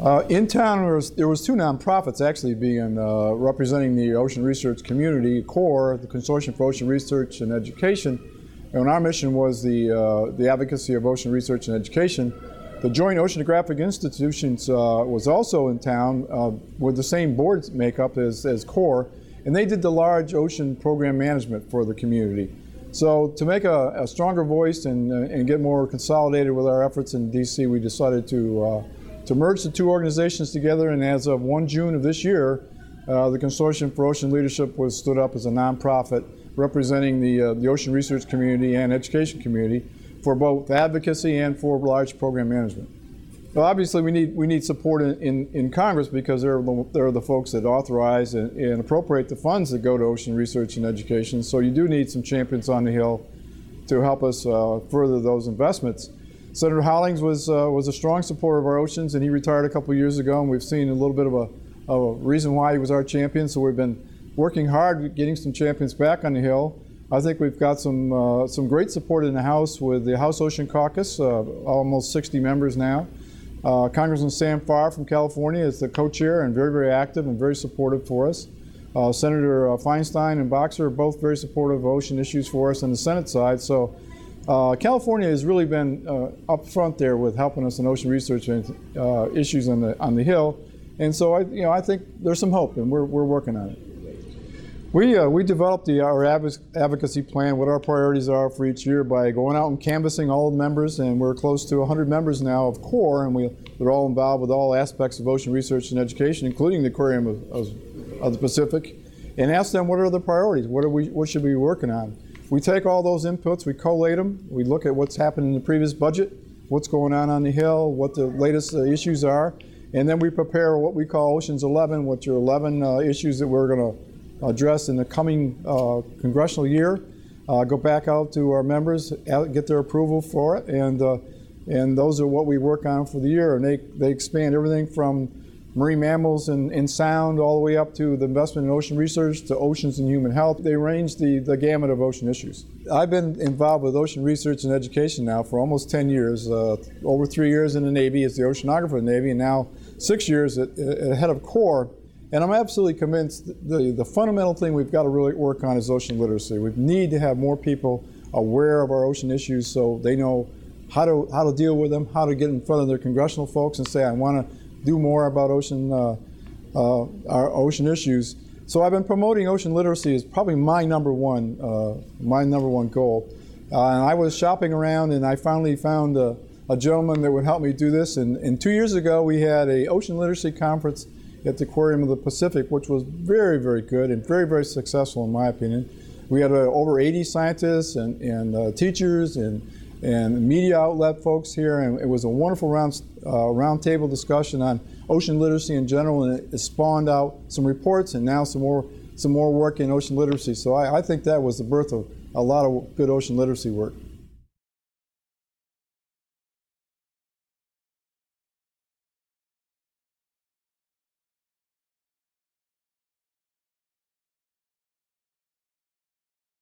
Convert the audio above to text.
Uh, in town, there was, there was two nonprofits actually being uh, representing the ocean research community, CORE, the Consortium for Ocean Research and Education. And our mission was the, uh, the advocacy of ocean research and education. The Joint Oceanographic Institutions uh, was also in town uh, with the same board makeup as, as CORE, and they did the large ocean program management for the community. So to make a, a stronger voice and, uh, and get more consolidated with our efforts in DC, we decided to to merge the two organizations together, and as of 1 June of this year, uh, the Consortium for Ocean Leadership was stood up as a nonprofit representing the, uh, the ocean research community and education community for both advocacy and for large program management. Well, obviously, we need, we need support in, in, in Congress because they're the, they're the folks that authorize and, and appropriate the funds that go to ocean research and education. So you do need some champions on the Hill to help us uh, further those investments. Senator Hollings was, uh, was a strong supporter of our oceans, and he retired a couple years ago, and we've seen a little bit of a, of a reason why he was our champion. So we've been working hard getting some champions back on the Hill. I think we've got some, uh, some great support in the House with the House Ocean Caucus, uh, almost 60 members now. Uh, Congressman Sam Farr from California is the co-chair and very, very active and very supportive for us. Uh, Senator uh, Feinstein and Boxer are both very supportive of ocean issues for us on the Senate side. So uh, California has really been uh, up front there with helping us in ocean research and uh, issues on the on the Hill, and so I you know I think there's some hope, and we're we're working on it. We uh, we developed the our advocacy plan, what our priorities are for each year by going out and canvassing all the members, and we're close to 100 members now of CORE, and we they're all involved with all aspects of ocean research and education, including the aquarium of, of, of the Pacific, and ask them what are the priorities, what are we what should we be working on. We take all those inputs, we collate them, we look at what's happened in the previous budget, what's going on on the Hill, what the latest uh, issues are, and then we prepare what we call Oceans 11, which are 11 uh, issues that we're going to address in the coming uh, congressional year. Uh, go back out to our members, get their approval for it, and uh, and those are what we work on for the year. And they, they expand everything from marine mammals and, and, sound all the way up to the investment in ocean research to oceans and human health. They range the, the gamut of ocean issues. I've been involved with ocean research and education now for almost 10 years, uh, over three years in the Navy as the oceanographer of the Navy, and now six years at, at head of CORE. And I'm absolutely convinced the, the fundamental thing we've got to really work on is ocean literacy. We need to have more people aware of our ocean issues so they know how to, how to deal with them, how to get in front of their congressional folks and say, I want to do more about ocean, uh, uh, our ocean issues. So I've been promoting ocean literacy as probably my number one, uh, my number one goal. Uh, and I was shopping around and I finally found a, a gentleman that would help me do this. And, and, two years ago, we had a ocean literacy conference at the Aquarium of the Pacific, which was very, very good and very, very successful in my opinion. We had uh, over 80 scientists and, and uh, teachers and and media outlet folks here, and it was a wonderful round uh, roundtable discussion on ocean literacy in general, and it, spawned out some reports and now some more some more work in ocean literacy. So I, I think that was the birth of a lot of good ocean literacy work.